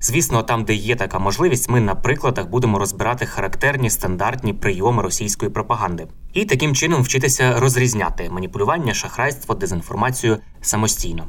Звісно, там, де є така можливість, ми на прикладах будемо розбирати характерні стандартні прийоми російської пропаганди і таким чином вчитися розрізняти маніпулювання, шахрайство, дезінформацію самостійно.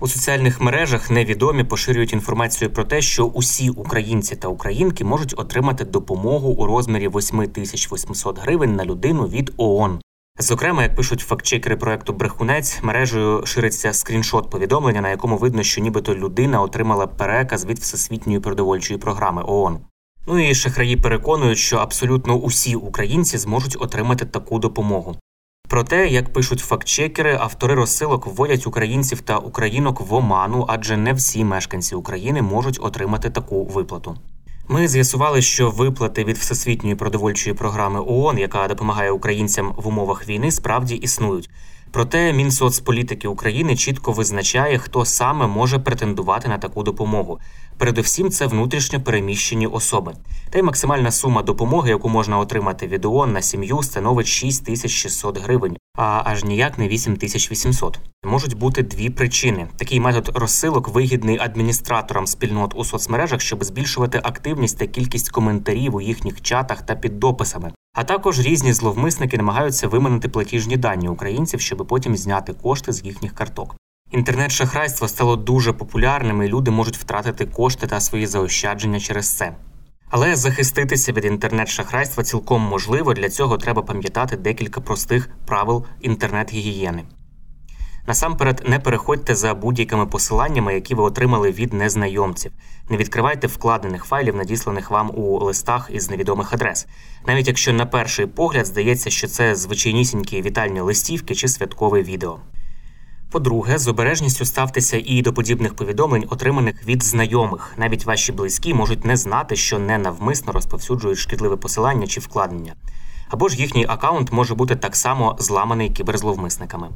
У соціальних мережах невідомі поширюють інформацію про те, що усі українці та українки можуть отримати допомогу у розмірі 8800 гривень на людину від ООН. Зокрема, як пишуть фактчекери проекту Брехунець, мережею шириться скріншот повідомлення, на якому видно, що нібито людина отримала переказ від всесвітньої продовольчої програми ООН. Ну і шахраї переконують, що абсолютно усі українці зможуть отримати таку допомогу. Проте, як пишуть фактчекери, автори розсилок вводять українців та українок в оману, адже не всі мешканці України можуть отримати таку виплату. Ми з'ясували, що виплати від всесвітньої продовольчої програми ООН, яка допомагає українцям в умовах війни, справді існують. Проте Мінсоцполітики України чітко визначає, хто саме може претендувати на таку допомогу. Передусім, це внутрішньо переміщені особи. Та й максимальна сума допомоги, яку можна отримати від ООН на сім'ю, становить 6600 гривень, а аж ніяк не 8800. Можуть бути дві причини. Такий метод розсилок вигідний адміністраторам спільнот у соцмережах, щоб збільшувати активність та кількість коментарів у їхніх чатах та під дописами. А також різні зловмисники намагаються виманити платіжні дані українців, щоб потім зняти кошти з їхніх карток. Інтернет-шахрайство стало дуже популярним, і люди можуть втратити кошти та свої заощадження через це. Але захиститися від інтернет-шахрайства цілком можливо. Для цього треба пам'ятати декілька простих правил інтернет-гігієни. Насамперед, не переходьте за будь-якими посиланнями, які ви отримали від незнайомців. Не відкривайте вкладених файлів, надісланих вам у листах із невідомих адрес, навіть якщо на перший погляд здається, що це звичайнісінькі вітальні листівки чи святкове відео. По-друге, з обережністю ставтеся і до подібних повідомлень, отриманих від знайомих. Навіть ваші близькі можуть не знати, що ненавмисно розповсюджують шкідливе посилання чи вкладення. Або ж їхній акаунт може бути так само зламаний кіберзловмисниками.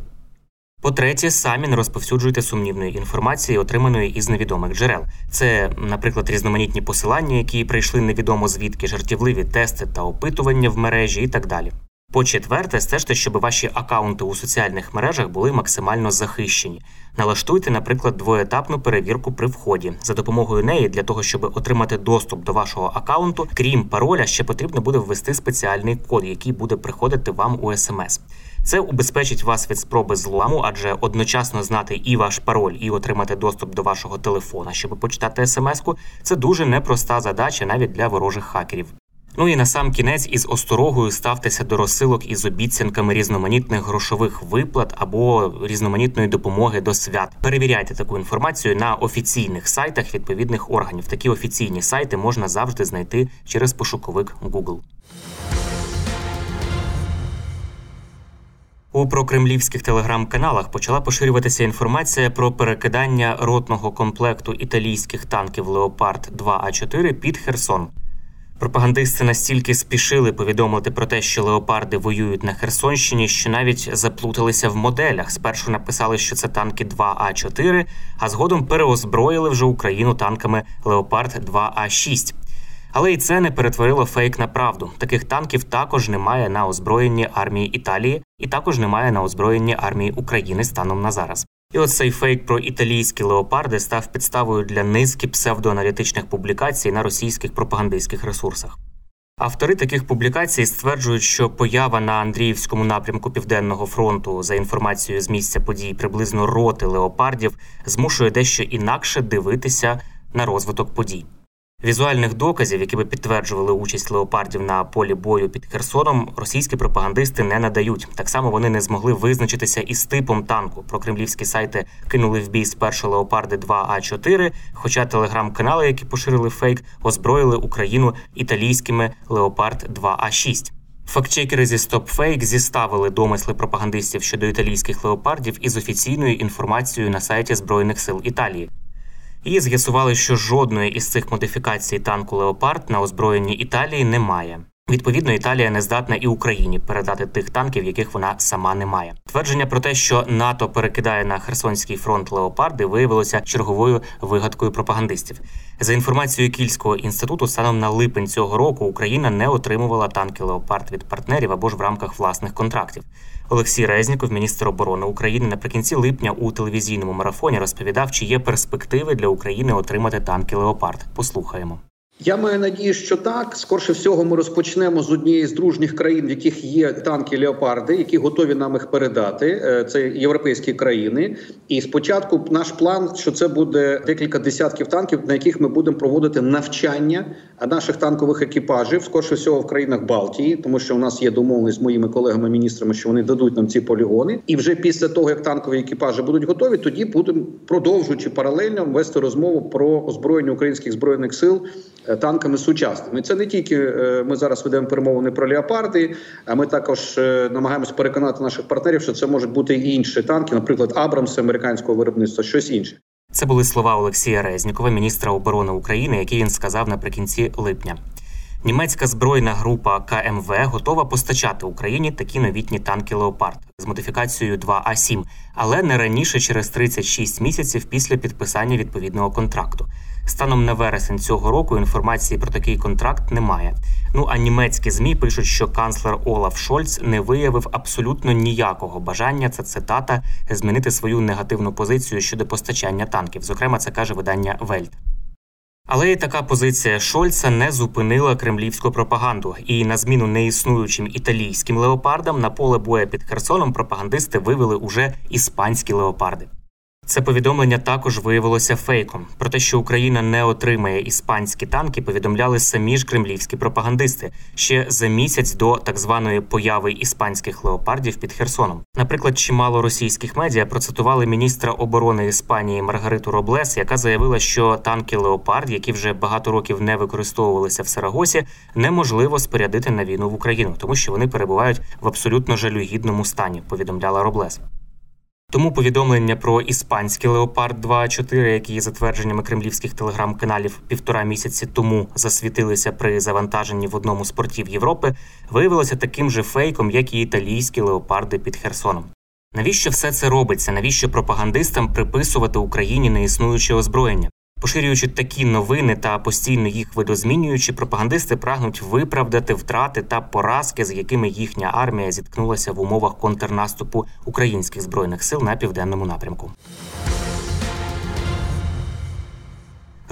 По-третє, самі не розповсюджуйте сумнівної інформації, отриманої із невідомих джерел. Це, наприклад, різноманітні посилання, які прийшли невідомо звідки, жартівливі тести та опитування в мережі і так далі. По-четверте, стежте, щоб ваші акаунти у соціальних мережах були максимально захищені. Налаштуйте, наприклад, двоетапну перевірку при вході. За допомогою неї, для того, щоб отримати доступ до вашого акаунту, крім пароля, ще потрібно буде ввести спеціальний код, який буде приходити вам у смс. Це убезпечить вас від спроби зламу, адже одночасно знати і ваш пароль, і отримати доступ до вашого телефона, щоб почитати смс-ку, це дуже непроста задача навіть для ворожих хакерів. Ну і на сам кінець із осторогою ставтеся до розсилок із обіцянками різноманітних грошових виплат або різноманітної допомоги до свят. Перевіряйте таку інформацію на офіційних сайтах відповідних органів. Такі офіційні сайти можна завжди знайти через пошуковик Google. У прокремлівських телеграм-каналах почала поширюватися інформація про перекидання ротного комплекту італійських танків Леопард 2 А 4 під Херсон. Пропагандисти настільки спішили повідомити про те, що леопарди воюють на Херсонщині, що навіть заплуталися в моделях. Спершу написали, що це танки 2А4, а згодом переозброїли вже Україну танками Леопард 2А6. Але і це не перетворило фейк на правду. Таких танків також немає на озброєнні армії Італії, і також немає на озброєнні армії України станом на зараз. І от цей фейк про італійські леопарди став підставою для низки псевдоаналітичних публікацій на російських пропагандистських ресурсах. Автори таких публікацій стверджують, що поява на Андріївському напрямку Південного фронту за інформацією з місця подій приблизно роти леопардів змушує дещо інакше дивитися на розвиток подій. Візуальних доказів, які би підтверджували участь леопардів на полі бою під Херсоном, російські пропагандисти не надають. Так само вони не змогли визначитися із типом танку. Про кремлівські сайти кинули в бій спершу леопарди 2 а 4 Хоча телеграм-канали, які поширили фейк, озброїли Україну італійськими леопард 2 а 6 Фактчекери зі StopFake зіставили домисли пропагандистів щодо італійських леопардів із офіційною інформацією на сайті Збройних сил Італії. І з'ясували, що жодної із цих модифікацій танку Леопард на озброєнні Італії немає. Відповідно, Італія не здатна і Україні передати тих танків, яких вона сама не має. Твердження про те, що НАТО перекидає на Херсонський фронт леопарди, виявилося черговою вигадкою пропагандистів. За інформацією Кільського інституту, станом на липень цього року Україна не отримувала танки леопард від партнерів або ж в рамках власних контрактів. Олексій Резніков, міністр оборони України, наприкінці липня у телевізійному марафоні розповідав, чи є перспективи для України отримати танки леопард. Послухаємо. Я маю надію, що так скорше всього ми розпочнемо з однієї з дружніх країн, в яких є танки леопарди, які готові нам їх передати. Е, це європейські країни. І спочатку наш план, що це буде декілька десятків танків, на яких ми будемо проводити навчання наших танкових екіпажів, скорше всього в країнах Балтії, тому що у нас є домовленість з моїми колегами-міністрами, що вони дадуть нам ці полігони. І вже після того як танкові екіпажі будуть готові, тоді будемо продовжуючи паралельно вести розмову про озброєння українських збройних сил. Е, танками сучасними. Це не тільки е, ми зараз ведемо перемовини про леопарди, а ми також е, намагаємося переконати наших партнерів, що це можуть бути і інші танки, наприклад, Абрамс американського виробництва, щось інше. Це були слова Олексія Резнікова, міністра оборони України, які він сказав наприкінці липня. Німецька збройна група КМВ готова постачати Україні такі новітні танки Леопард з модифікацією 2А7, але не раніше через 36 місяців після підписання відповідного контракту. Станом на вересень цього року інформації про такий контракт немає. Ну а німецькі ЗМІ пишуть, що канцлер Олаф Шольц не виявив абсолютно ніякого бажання. Це цитата змінити свою негативну позицію щодо постачання танків. Зокрема, це каже видання Вельт. Але і така позиція Шольца не зупинила кремлівську пропаганду, і на зміну неіснуючим італійським леопардам на поле боя під Херсоном пропагандисти вивели уже іспанські леопарди. Це повідомлення також виявилося фейком. Про те, що Україна не отримає іспанські танки, повідомляли самі ж кремлівські пропагандисти ще за місяць до так званої появи іспанських леопардів під Херсоном. Наприклад, чимало російських медіа процитували міністра оборони Іспанії Маргариту Роблес, яка заявила, що танки леопард, які вже багато років не використовувалися в Сарагосі, неможливо спорядити на війну в Україну, тому що вони перебувають в абсолютно жалюгідному стані. Повідомляла Роблес. Тому повідомлення про іспанський леопард 2 4 які за твердженнями кремлівських телеграм-каналів півтора місяці тому засвітилися при завантаженні в одному з портів Європи, виявилося таким же фейком, як і італійські леопарди під Херсоном. Навіщо все це робиться? Навіщо пропагандистам приписувати Україні неіснуюче озброєння? Поширюючи такі новини та постійно їх видозмінюючи, пропагандисти прагнуть виправдати втрати та поразки, з якими їхня армія зіткнулася в умовах контрнаступу українських збройних сил на південному напрямку.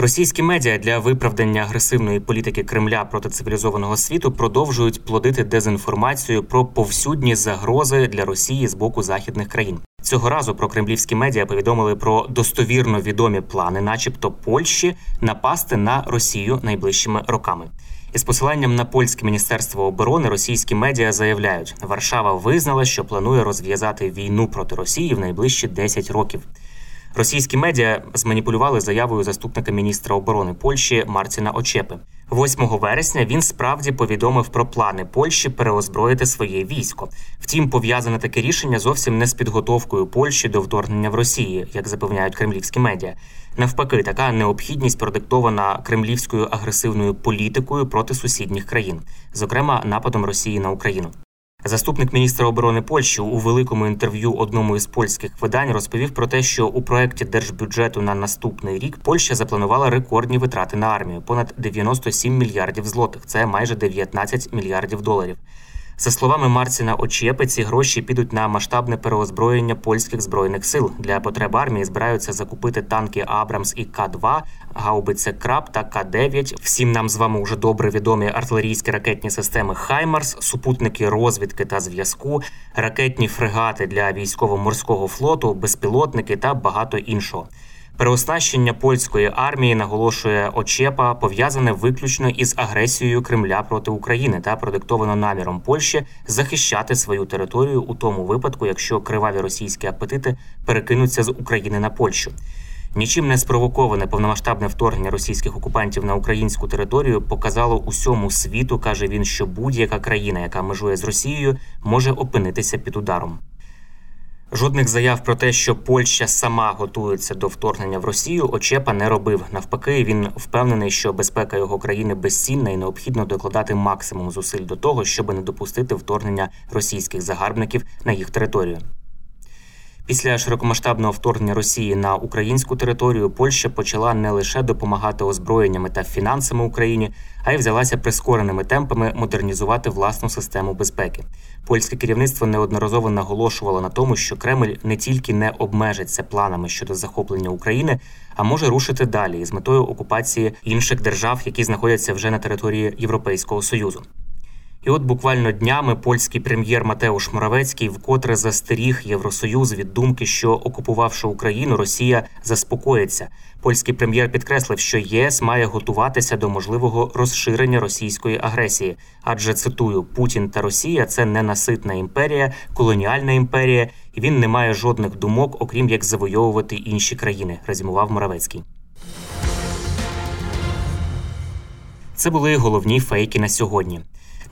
Російські медіа для виправдання агресивної політики Кремля проти цивілізованого світу продовжують плодити дезінформацію про повсюдні загрози для Росії з боку західних країн. Цього разу про кремлівські медіа повідомили про достовірно відомі плани, начебто Польщі, напасти на Росію найближчими роками. Із посиланням на польське міністерство оборони російські медіа заявляють, Варшава визнала, що планує розв'язати війну проти Росії в найближчі 10 років. Російські медіа зманіпулювали заявою заступника міністра оборони Польщі Марціна Очепи. 8 вересня він справді повідомив про плани Польщі переозброїти своє військо. Втім, пов'язане таке рішення зовсім не з підготовкою Польщі до вторгнення в Росії, як запевняють кремлівські медіа. Навпаки, така необхідність продиктована кремлівською агресивною політикою проти сусідніх країн, зокрема нападом Росії на Україну. Заступник міністра оборони Польщі у великому інтерв'ю одному із польських видань розповів про те, що у проєкті держбюджету на наступний рік Польща запланувала рекордні витрати на армію понад 97 мільярдів злотих. Це майже 19 мільярдів доларів. За словами Марціна Очєпи, ці гроші підуть на масштабне переозброєння польських збройних сил. Для потреб армії збираються закупити танки Абрамс і К-2, гаубиці Краб та К-9. Всім нам з вами вже добре відомі артилерійські ракетні системи Хаймарс, супутники розвідки та зв'язку, ракетні фрегати для військово-морського флоту, безпілотники та багато іншого. Переоснащення польської армії наголошує Очепа, пов'язане виключно із агресією Кремля проти України та продиктовано наміром Польщі захищати свою територію у тому випадку, якщо криваві російські апетити перекинуться з України на Польщу. Нічим не спровоковане повномасштабне вторгнення російських окупантів на українську територію показало усьому світу, каже він, що будь-яка країна, яка межує з Росією, може опинитися під ударом. Жодних заяв про те, що Польща сама готується до вторгнення в Росію, Очепа не робив. Навпаки, він впевнений, що безпека його країни безцінна і необхідно докладати максимум зусиль до того, щоб не допустити вторгнення російських загарбників на їх територію. Після широкомасштабного вторгнення Росії на українську територію Польща почала не лише допомагати озброєннями та фінансами Україні, а й взялася прискореними темпами модернізувати власну систему безпеки. Польське керівництво неодноразово наголошувало на тому, що Кремль не тільки не обмежиться планами щодо захоплення України, а може рушити далі з метою окупації інших держав, які знаходяться вже на території Європейського союзу. І от буквально днями польський прем'єр Матеуш Моравецький вкотре застеріг Євросоюз від думки, що окупувавши Україну, Росія заспокоїться. Польський прем'єр підкреслив, що ЄС має готуватися до можливого розширення російської агресії, адже цитую Путін та Росія це ненаситна імперія, колоніальна імперія, і він не має жодних думок, окрім як завойовувати інші країни. Резюмував Моравецький. Це були головні фейки на сьогодні.